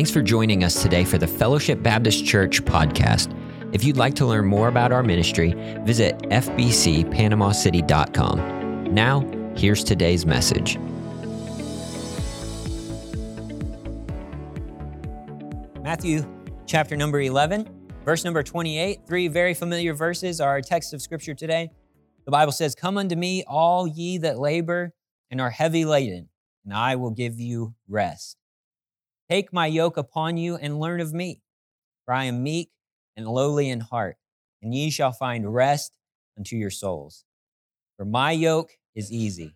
Thanks for joining us today for the Fellowship Baptist Church podcast. If you'd like to learn more about our ministry, visit fbcpanamacity.com. Now, here's today's message. Matthew chapter number 11, verse number 28. Three very familiar verses are our text of scripture today. The Bible says, Come unto me, all ye that labor and are heavy laden, and I will give you rest. Take my yoke upon you and learn of me, for I am meek and lowly in heart, and ye shall find rest unto your souls. For my yoke is easy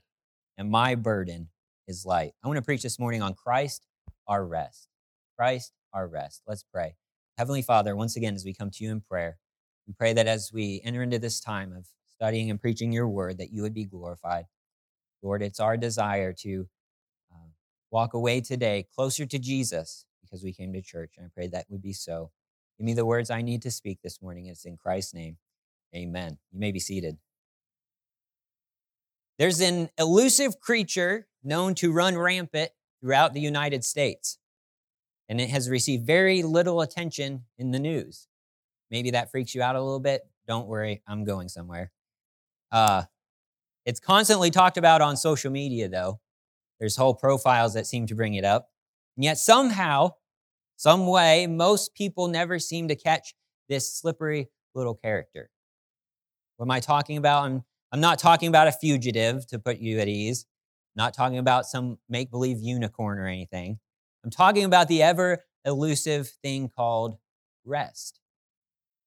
and my burden is light. I want to preach this morning on Christ, our rest. Christ, our rest. Let's pray. Heavenly Father, once again, as we come to you in prayer, we pray that as we enter into this time of studying and preaching your word, that you would be glorified. Lord, it's our desire to walk away today closer to Jesus because we came to church. And I pray that would be so. Give me the words I need to speak this morning. It's in Christ's name. Amen. You may be seated. There's an elusive creature known to run rampant throughout the United States and it has received very little attention in the news. Maybe that freaks you out a little bit. Don't worry, I'm going somewhere. Uh, it's constantly talked about on social media, though. There's whole profiles that seem to bring it up. And yet, somehow, some way, most people never seem to catch this slippery little character. What am I talking about? I'm, I'm not talking about a fugitive to put you at ease, I'm not talking about some make believe unicorn or anything. I'm talking about the ever elusive thing called rest.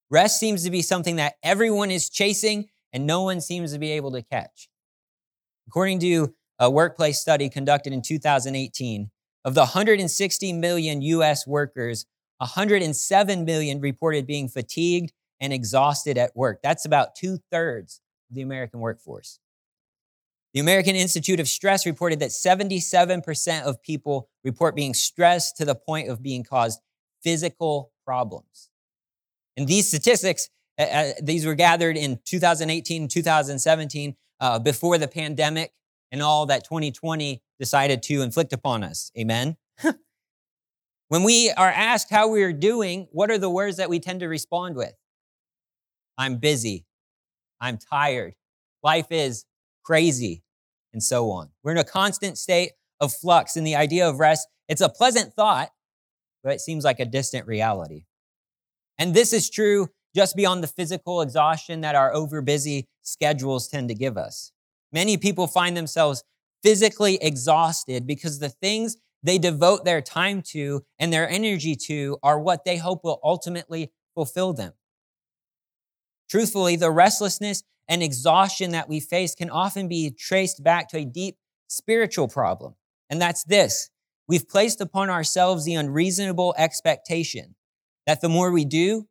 Rest seems to be something that everyone is chasing and no one seems to be able to catch. According to a workplace study conducted in 2018, of the 160 million US workers, 107 million reported being fatigued and exhausted at work. That's about two thirds of the American workforce. The American Institute of Stress reported that 77% of people report being stressed to the point of being caused physical problems. And these statistics, uh, these were gathered in 2018 2017 uh, before the pandemic and all that 2020 decided to inflict upon us. Amen. when we are asked how we are doing, what are the words that we tend to respond with? I'm busy. I'm tired. Life is crazy, and so on. We're in a constant state of flux, and the idea of rest, it's a pleasant thought, but it seems like a distant reality. And this is true just beyond the physical exhaustion that our overbusy schedules tend to give us. Many people find themselves physically exhausted because the things they devote their time to and their energy to are what they hope will ultimately fulfill them. Truthfully, the restlessness and exhaustion that we face can often be traced back to a deep spiritual problem. And that's this we've placed upon ourselves the unreasonable expectation that the more we do,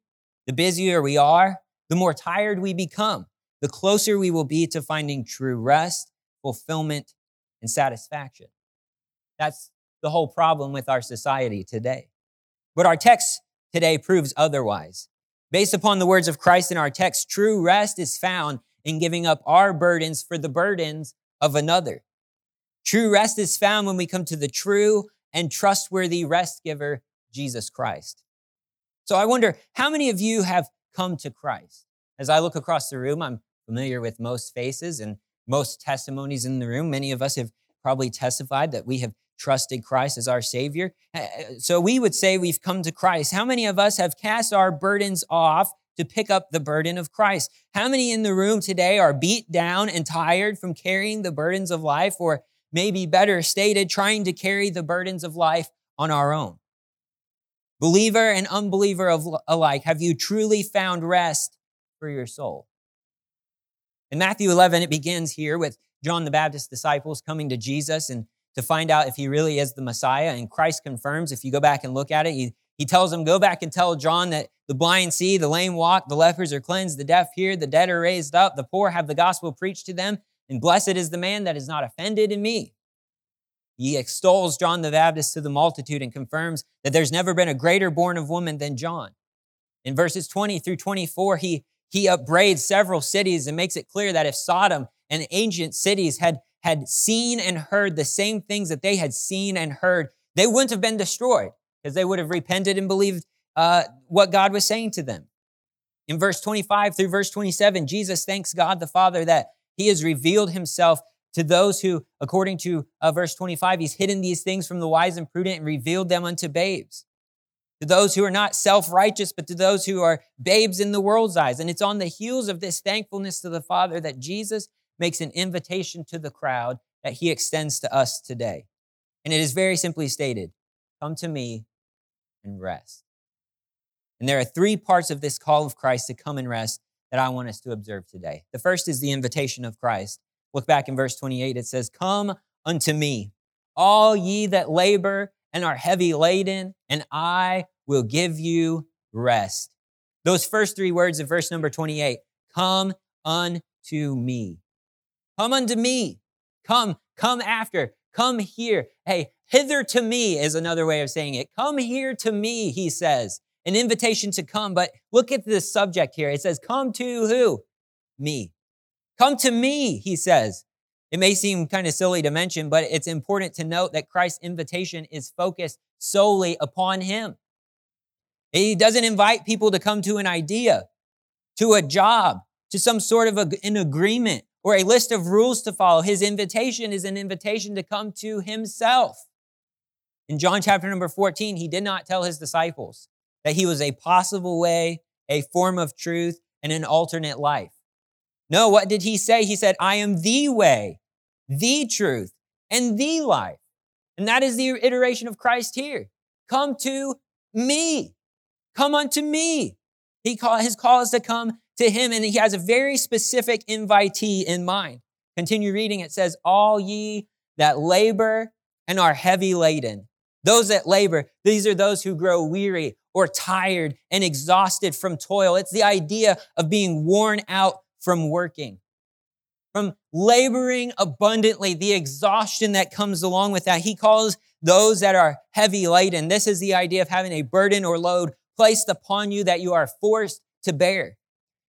the busier we are, the more tired we become, the closer we will be to finding true rest, fulfillment, and satisfaction. That's the whole problem with our society today. But our text today proves otherwise. Based upon the words of Christ in our text, true rest is found in giving up our burdens for the burdens of another. True rest is found when we come to the true and trustworthy rest giver, Jesus Christ. So I wonder how many of you have come to Christ? As I look across the room, I'm familiar with most faces and most testimonies in the room. Many of us have probably testified that we have trusted Christ as our Savior. So we would say we've come to Christ. How many of us have cast our burdens off to pick up the burden of Christ? How many in the room today are beat down and tired from carrying the burdens of life, or maybe better stated, trying to carry the burdens of life on our own? Believer and unbeliever alike, have you truly found rest for your soul? In Matthew 11, it begins here with John the Baptist's disciples coming to Jesus and to find out if he really is the Messiah. And Christ confirms, if you go back and look at it, he, he tells them, Go back and tell John that the blind see, the lame walk, the lepers are cleansed, the deaf hear, the dead are raised up, the poor have the gospel preached to them, and blessed is the man that is not offended in me. He extols John the Baptist to the multitude and confirms that there's never been a greater born of woman than John. In verses 20 through 24, he, he upbraids several cities and makes it clear that if Sodom and ancient cities had had seen and heard the same things that they had seen and heard, they wouldn't have been destroyed because they would have repented and believed uh, what God was saying to them. In verse 25 through verse 27, Jesus thanks God the Father that he has revealed himself to those who, according to uh, verse 25, he's hidden these things from the wise and prudent and revealed them unto babes. To those who are not self righteous, but to those who are babes in the world's eyes. And it's on the heels of this thankfulness to the Father that Jesus makes an invitation to the crowd that he extends to us today. And it is very simply stated Come to me and rest. And there are three parts of this call of Christ to come and rest that I want us to observe today. The first is the invitation of Christ. Look back in verse 28. It says, Come unto me, all ye that labor and are heavy laden, and I will give you rest. Those first three words of verse number 28 Come unto me. Come unto me. Come, come after. Come here. Hey, hither to me is another way of saying it. Come here to me, he says an invitation to come. But look at this subject here. It says, Come to who? Me. Come to me, he says. It may seem kind of silly to mention, but it's important to note that Christ's invitation is focused solely upon him. He doesn't invite people to come to an idea, to a job, to some sort of a, an agreement or a list of rules to follow. His invitation is an invitation to come to himself. In John chapter number 14, he did not tell his disciples that he was a possible way, a form of truth, and an alternate life. No, what did he say? He said, I am the way, the truth, and the life. And that is the iteration of Christ here. Come to me. Come unto me. He call, his call is to come to him, and he has a very specific invitee in mind. Continue reading. It says, All ye that labor and are heavy laden. Those that labor, these are those who grow weary or tired and exhausted from toil. It's the idea of being worn out from working, from laboring abundantly, the exhaustion that comes along with that. He calls those that are heavy laden. This is the idea of having a burden or load placed upon you that you are forced to bear.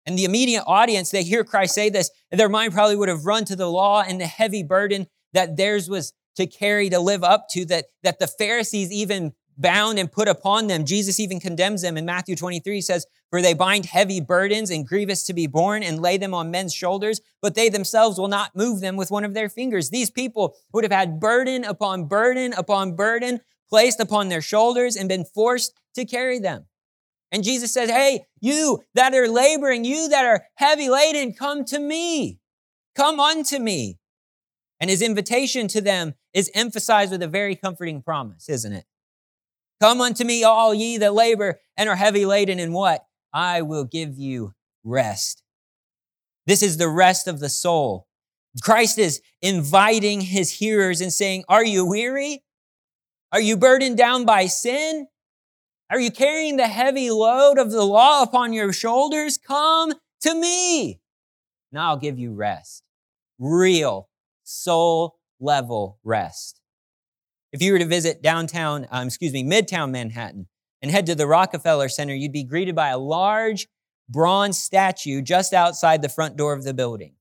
And the immediate audience, they hear Christ say this, and their mind probably would have run to the law and the heavy burden that theirs was to carry, to live up to, that, that the Pharisees even bound and put upon them. Jesus even condemns them in Matthew 23 says, For they bind heavy burdens and grievous to be borne and lay them on men's shoulders, but they themselves will not move them with one of their fingers. These people would have had burden upon burden upon burden placed upon their shoulders and been forced to carry them. And Jesus says, Hey, you that are laboring, you that are heavy laden, come to me. Come unto me. And his invitation to them is emphasized with a very comforting promise, isn't it? Come unto me, all ye that labor and are heavy laden, and what? I will give you rest. This is the rest of the soul. Christ is inviting his hearers and saying, Are you weary? Are you burdened down by sin? Are you carrying the heavy load of the law upon your shoulders? Come to me, and I'll give you rest. Real soul level rest. If you were to visit downtown, um, excuse me, midtown Manhattan and head to the Rockefeller Center, you'd be greeted by a large bronze statue just outside the front door of the building.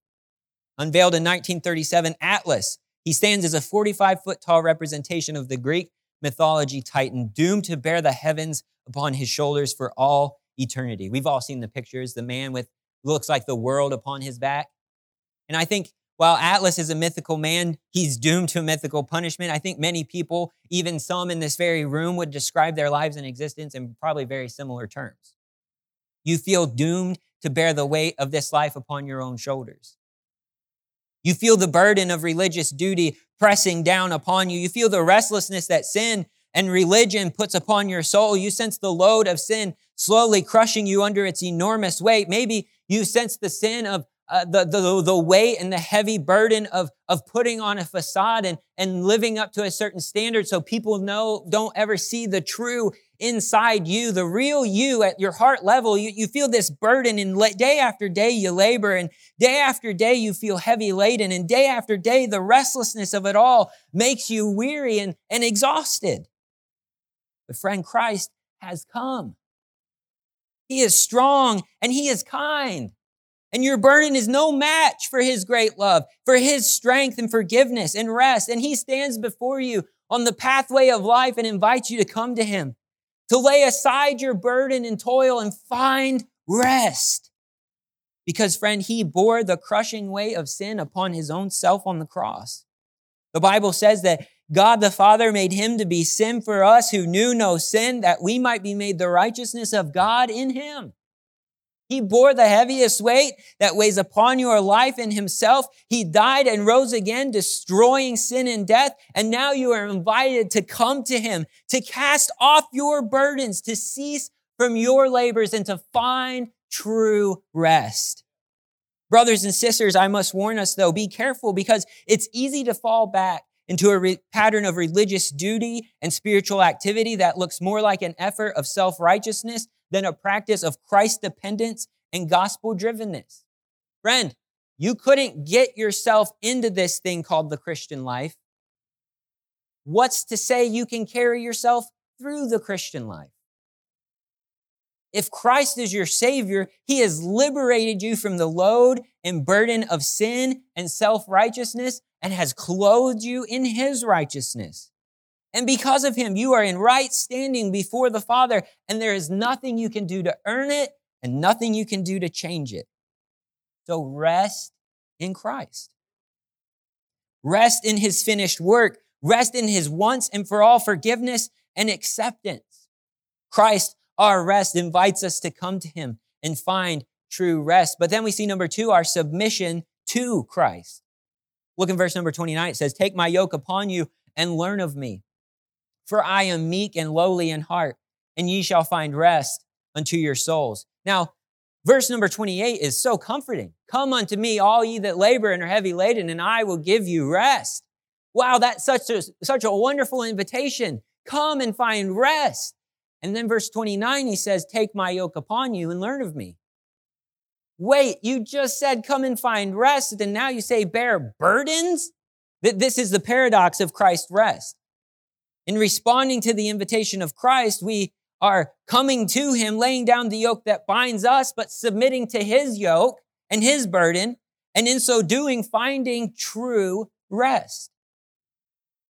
Unveiled in 1937, Atlas. He stands as a 45 foot tall representation of the Greek mythology titan, doomed to bear the heavens upon his shoulders for all eternity. We've all seen the pictures, the man with looks like the world upon his back. And I think while Atlas is a mythical man, he's doomed to a mythical punishment. I think many people, even some in this very room, would describe their lives and existence in probably very similar terms. You feel doomed to bear the weight of this life upon your own shoulders. You feel the burden of religious duty pressing down upon you. You feel the restlessness that sin and religion puts upon your soul. You sense the load of sin slowly crushing you under its enormous weight. Maybe you sense the sin of uh, the, the, the weight and the heavy burden of, of putting on a facade and, and living up to a certain standard so people know, don't ever see the true inside you, the real you at your heart level. You, you feel this burden and day after day you labor and day after day you feel heavy laden and day after day the restlessness of it all makes you weary and, and exhausted. But friend, Christ has come. He is strong and he is kind. And your burden is no match for his great love, for his strength and forgiveness and rest. And he stands before you on the pathway of life and invites you to come to him. to lay aside your burden and toil and find rest. Because, friend, he bore the crushing weight of sin upon his own self on the cross. The Bible says that God the Father made him to be sin for us who knew no sin, that we might be made the righteousness of God in him. He bore the heaviest weight that weighs upon your life in himself. He died and rose again, destroying sin and death. And now you are invited to come to him, to cast off your burdens, to cease from your labors and to find true rest. Brothers and sisters, I must warn us though, be careful because it's easy to fall back into a re- pattern of religious duty and spiritual activity that looks more like an effort of self-righteousness than a practice of Christ dependence and gospel drivenness. Friend, you couldn't get yourself into this thing called the Christian life. What's to say you can carry yourself through the Christian life? If Christ is your Savior, He has liberated you from the load and burden of sin and self righteousness and has clothed you in His righteousness. And because of him, you are in right standing before the Father, and there is nothing you can do to earn it and nothing you can do to change it. So rest in Christ. Rest in his finished work. Rest in his once and for all forgiveness and acceptance. Christ, our rest, invites us to come to him and find true rest. But then we see number two, our submission to Christ. Look in verse number 29. It says, Take my yoke upon you and learn of me for I am meek and lowly in heart, and ye shall find rest unto your souls. Now, verse number 28 is so comforting. Come unto me, all ye that labor and are heavy laden, and I will give you rest. Wow, that's such a, such a wonderful invitation. Come and find rest. And then verse 29, he says, Take my yoke upon you and learn of me. Wait, you just said come and find rest, and now you say bear burdens? That This is the paradox of Christ's rest. In responding to the invitation of Christ, we are coming to him, laying down the yoke that binds us, but submitting to his yoke and his burden, and in so doing, finding true rest.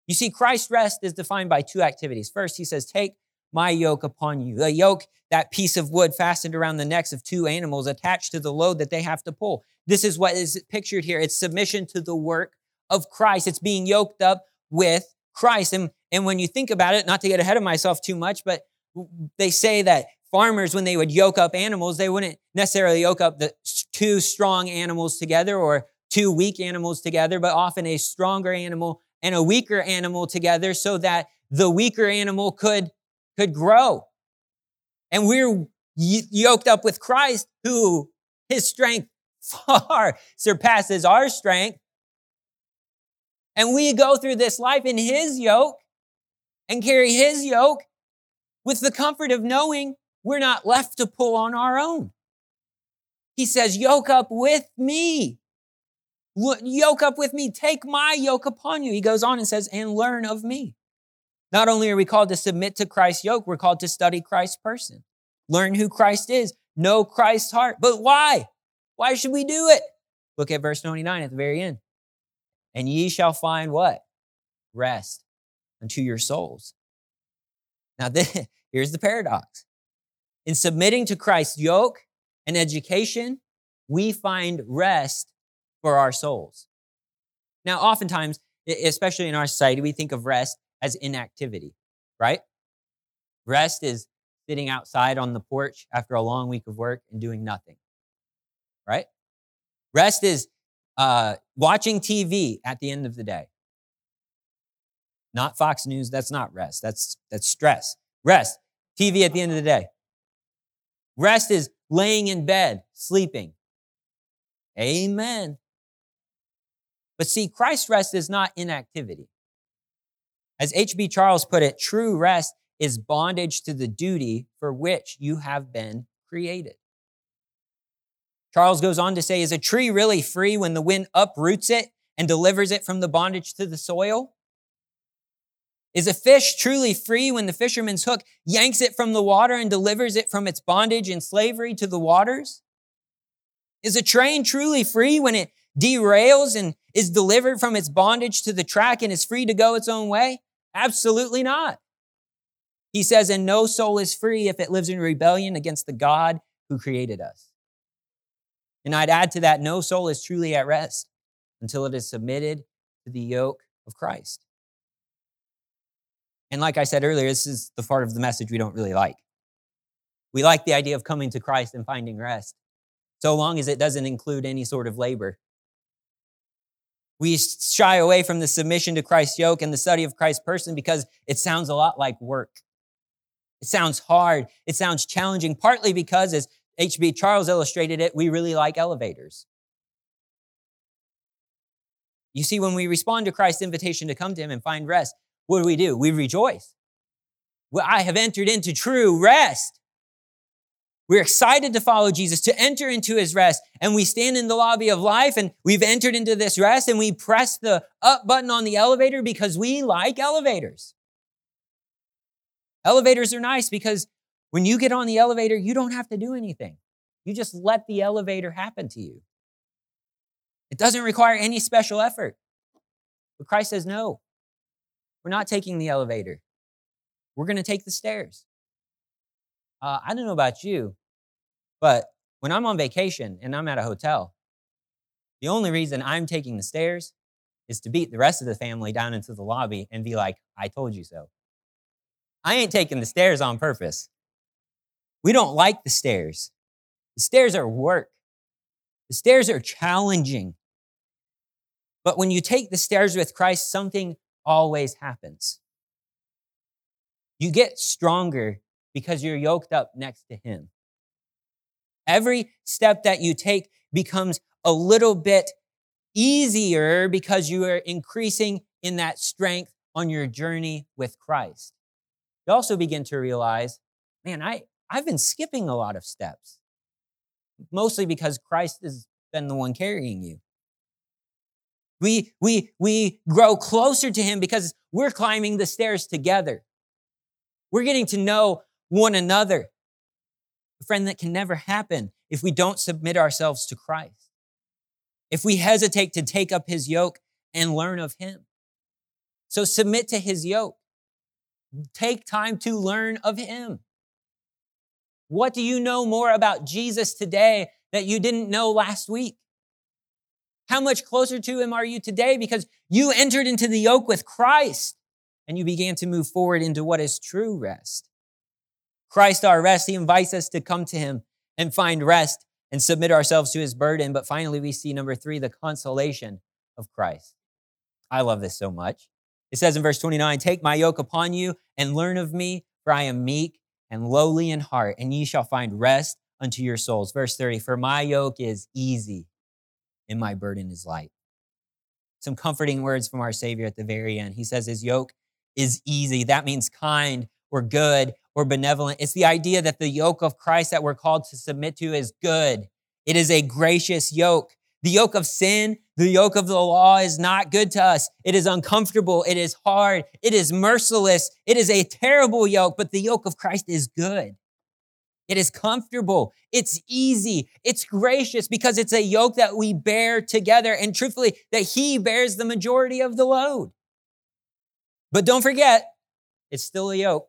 You see, Christ's rest is defined by two activities. First, he says, Take my yoke upon you. The yoke, that piece of wood fastened around the necks of two animals attached to the load that they have to pull. This is what is pictured here. It's submission to the work of Christ. It's being yoked up with Christ. And, and when you think about it, not to get ahead of myself too much, but they say that farmers, when they would yoke up animals, they wouldn't necessarily yoke up the two strong animals together or two weak animals together, but often a stronger animal and a weaker animal together so that the weaker animal could, could grow. And we're yoked up with Christ who his strength far surpasses our strength. And we go through this life in His yoke and carry His yoke with the comfort of knowing we're not left to pull on our own. He says, yoke up with me. Yoke up with me. Take my yoke upon you. He goes on and says, and learn of me. Not only are we called to submit to Christ's yoke, we're called to study Christ's person. Learn who Christ is. Know Christ's heart. But why? Why should we do it? Look at verse 29 at the very end and ye shall find what? Rest unto your souls. Now, this, here's the paradox. In submitting to Christ's yoke and education, we find rest for our souls. Now, oftentimes, especially in our society, we think of rest as inactivity, right? Rest is sitting outside on the porch after a long week of work and doing nothing, right? Rest is uh, watching TV at the end of the day. Not Fox News, that's not rest. That's, that's stress. Rest, TV at the end of the day. Rest is laying in bed, sleeping. Amen. But see, Christ's rest is not inactivity. As H.B. Charles put it, true rest is bondage to the duty for which you have been created. Charles goes on to say, is a tree really free when the wind uproots it and delivers it from the bondage to the soil? Is a fish truly free when the fisherman's hook yanks it from the water and delivers it from its bondage and slavery to the waters? Is a train truly free when it derails and is delivered from its bondage to the track and is free to go its own way? Absolutely not. He says, and no soul is free if it lives in rebellion against the God who created us. And I'd add to that, no soul is truly at rest until it is submitted to the yoke of Christ. And like I said earlier, this is the part of the message we don't really like. We like the idea of coming to Christ and finding rest, so long as it doesn't include any sort of labor. We shy away from the submission to Christ's yoke and the study of Christ's person because it sounds a lot like work. It sounds hard. It sounds challenging, partly because, as H.B. Charles illustrated it, we really like elevators. You see, when we respond to Christ's invitation to come to Him and find rest, what do we do? We rejoice. Well, I have entered into true rest. We're excited to follow Jesus, to enter into his rest. And we stand in the lobby of life and we've entered into this rest and we press the up button on the elevator because we like elevators. Elevators are nice because when you get on the elevator, you don't have to do anything. You just let the elevator happen to you. It doesn't require any special effort. But Christ says, no, we're not taking the elevator. We're going to take the stairs. Uh, I don't know about you, but when I'm on vacation and I'm at a hotel, the only reason I'm taking the stairs is to beat the rest of the family down into the lobby and be like, I told you so. I ain't taking the stairs on purpose. We don't like the stairs. The stairs are work. The stairs are challenging. But when you take the stairs with Christ, something always happens. You get stronger because you're yoked up next to Him. Every step that you take becomes a little bit easier because you are increasing in that strength on your journey with Christ. You also begin to realize, man, I, I've been skipping a lot of steps, mostly because Christ has been the one carrying you. We, we, we grow closer to Him because we're climbing the stairs together. We're getting to know one another. A friend that can never happen if we don't submit ourselves to Christ. If we hesitate to take up his yoke and learn of him. So submit to his yoke. Take time to learn of him. What do you know more about Jesus today that you didn't know last week? How much closer to him are you today? Because you entered into the yoke with Christ and you began to move forward into what is true rest. Christ our rest, he invites us to come to him and find rest and submit ourselves to his burden. But finally, we see number three, the consolation of Christ. I love this so much. It says in verse 29, Take my yoke upon you and learn of me, for I am meek and lowly in heart, and ye shall find rest unto your souls. Verse 30, For my yoke is easy and my burden is light. Some comforting words from our Savior at the very end. He says his yoke is easy. That means kind or good or benevolent. It's the idea that the yoke of Christ that we're called to submit to is good. It is a gracious yoke. The yoke of sin, the yoke of the law is not good to us. It is uncomfortable. It is hard. It is merciless. It is a terrible yoke, but the yoke of Christ is good. It is comfortable. It's easy. It's gracious because it's a yoke that we bear together and truthfully that he bears the majority of the load. But don't forget, it's still a yoke.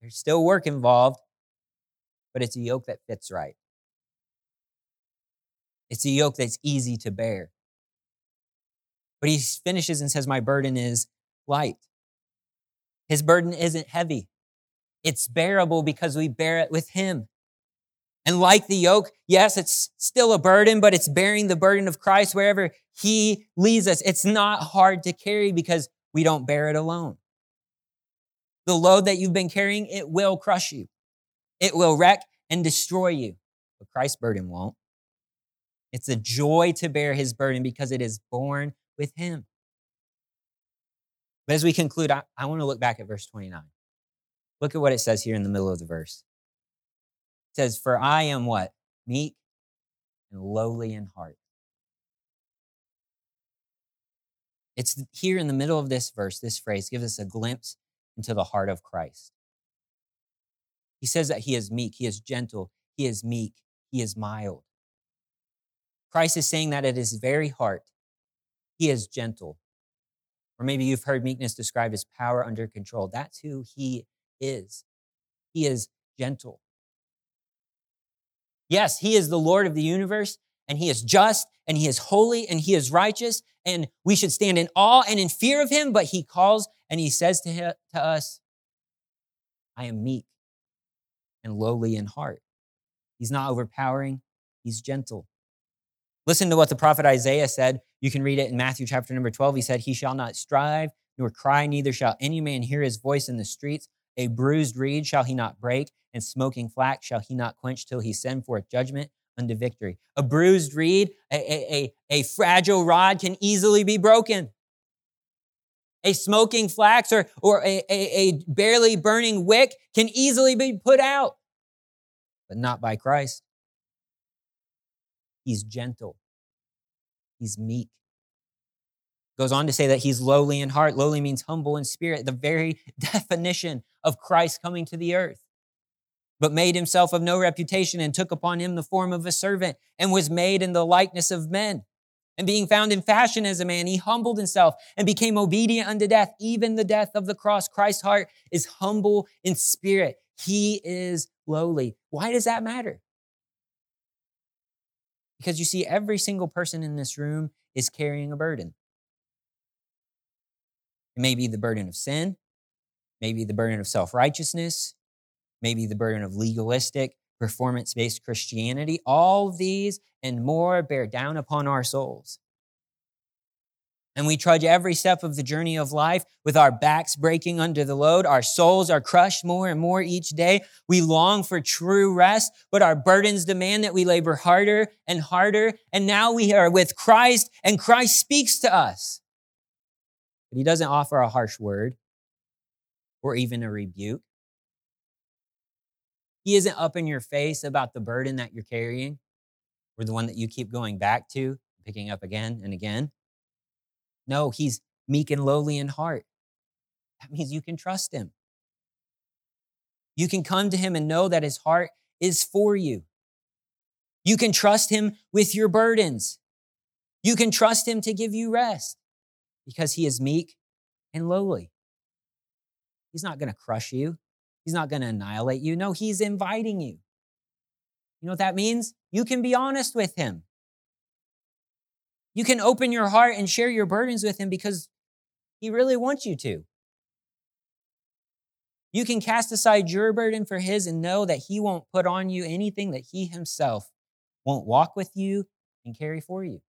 There's still work involved, but it's a yoke that fits right. It's a yoke that's easy to bear. But he finishes and says, My burden is light. His burden isn't heavy, it's bearable because we bear it with him. And like the yoke, yes, it's still a burden, but it's bearing the burden of Christ wherever he leads us. It's not hard to carry because we don't bear it alone. The load that you've been carrying, it will crush you. It will wreck and destroy you. But Christ's burden won't. It's a joy to bear his burden because it is borne with him. But as we conclude, I, I want to look back at verse 29. Look at what it says here in the middle of the verse. It says, For I am what? Meek and lowly in heart. It's here in the middle of this verse, this phrase gives us a glimpse into the heart of Christ. He says that he is meek, he is gentle, he is meek, he is mild. Christ is saying that at his very heart, he is gentle. Or maybe you've heard meekness described as power under control. That's who he is. He is gentle. Yes, He is the Lord of the universe, and He is just, and He is holy, and He is righteous, and we should stand in awe and in fear of Him, but He calls and He says to, him, to us, I am meek and lowly in heart. He's not overpowering, He's gentle. Listen to what the prophet Isaiah said. You can read it in Matthew chapter number 12. He said, He shall not strive nor cry, neither shall any man hear his voice in the streets. A bruised reed shall he not break, and smoking flax shall he not quench till he send forth judgment unto victory. A bruised reed, a, a, a, a fragile rod can easily be broken. A smoking flax or, or a, a, a barely burning wick can easily be put out, but not by Christ. He's gentle. He's meek. Goes on to say that he's lowly in heart. Lowly means humble in spirit, the very definition of Christ coming to the earth. But made himself of no reputation and took upon him the form of a servant and was made in the likeness of men. And being found in fashion as a man, he humbled himself and became obedient unto death, even the death of the cross. Christ's heart is humble in spirit. He is lowly. Why does that matter? Because you see, every single person in this room is carrying a burden. It may be the burden of sin, maybe the burden of self righteousness, maybe the burden of legalistic, performance based Christianity. All these and more bear down upon our souls. And we trudge every step of the journey of life with our backs breaking under the load. Our souls are crushed more and more each day. We long for true rest, but our burdens demand that we labor harder and harder. And now we are with Christ, and Christ speaks to us. But he doesn't offer a harsh word or even a rebuke. He isn't up in your face about the burden that you're carrying or the one that you keep going back to, picking up again and again. No, he's meek and lowly in heart. That means you can trust him. You can come to him and know that his heart is for you. You can trust him with your burdens. You can trust him to give you rest because he is meek and lowly. He's not going to crush you. He's not going to annihilate you. No, he's inviting you. You know what that means? You can be honest with him. You can open your heart and share your burdens with him because he really wants you to. You can cast aside your burden for his and know that he won't put on you anything that he himself won't walk with you and carry for you.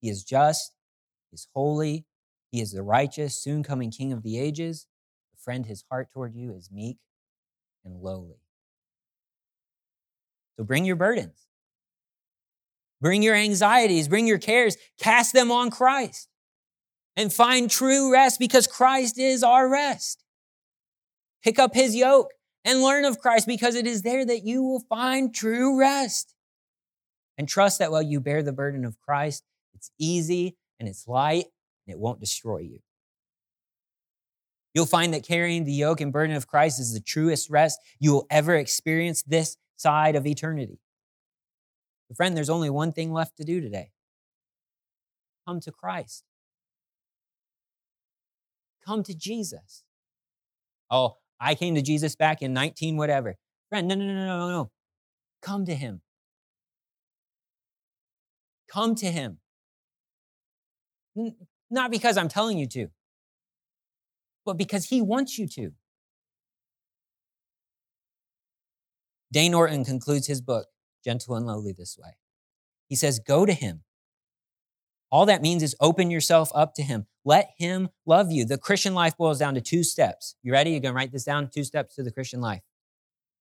He is just, he is holy, he is the righteous, soon coming King of the ages. The friend, his heart toward you is meek and lowly. So bring your burdens, bring your anxieties, bring your cares, cast them on Christ and find true rest because Christ is our rest. Pick up his yoke and learn of Christ because it is there that you will find true rest. And trust that while you bear the burden of Christ, it's easy and it's light and it won't destroy you. You'll find that carrying the yoke and burden of Christ is the truest rest you will ever experience this side of eternity. But friend, there's only one thing left to do today come to Christ. Come to Jesus. Oh, I came to Jesus back in 19 whatever. Friend, no, no, no, no, no, no. Come to him. Come to him. Not because I'm telling you to, but because he wants you to. Dane Ortlund concludes his book, Gentle and Lowly, this way. He says, Go to him. All that means is open yourself up to him. Let him love you. The Christian life boils down to two steps. You ready? You're going to write this down? Two steps to the Christian life.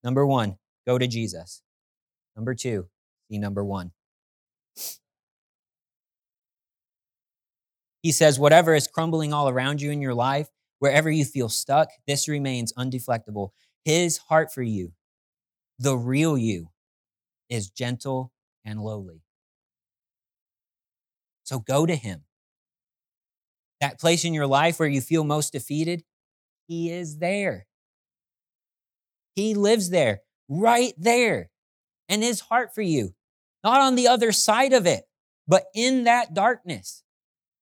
Number one, go to Jesus. Number two, see number one. He says, whatever is crumbling all around you in your life, wherever you feel stuck, this remains undeflectable. His heart for you the real you is gentle and lowly. So go to him. That place in your life where you feel most defeated, he is there. He lives there, right there. And his heart for you, not on the other side of it, but in that darkness,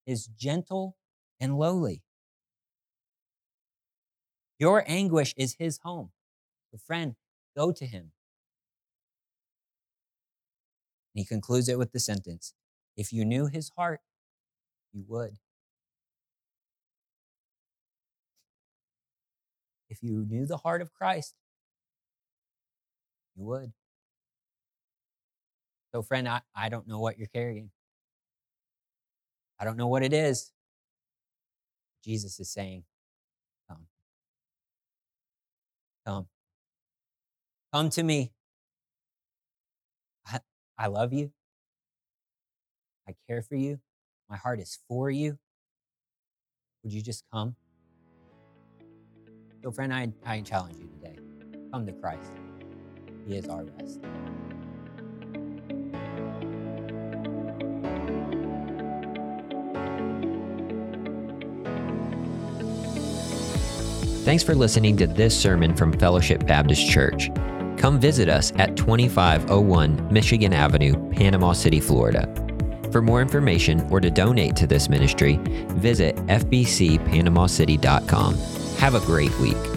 is gentle and lowly. Your anguish is his home. So, friend, go to him. And he concludes it with the sentence If you knew his heart, you would. If you knew the heart of Christ, you would. So, friend, I, I don't know what you're carrying. I don't know what it is. Jesus is saying, Come. Come. Come to me. I, I love you. I care for you. My heart is for you. Would you just come? So, friend, I, I challenge you today come to Christ. He is our rest. Thanks for listening to this sermon from Fellowship Baptist Church. Come visit us at 2501 Michigan Avenue, Panama City, Florida. For more information or to donate to this ministry, visit fbcpanamacity.com. Have a great week.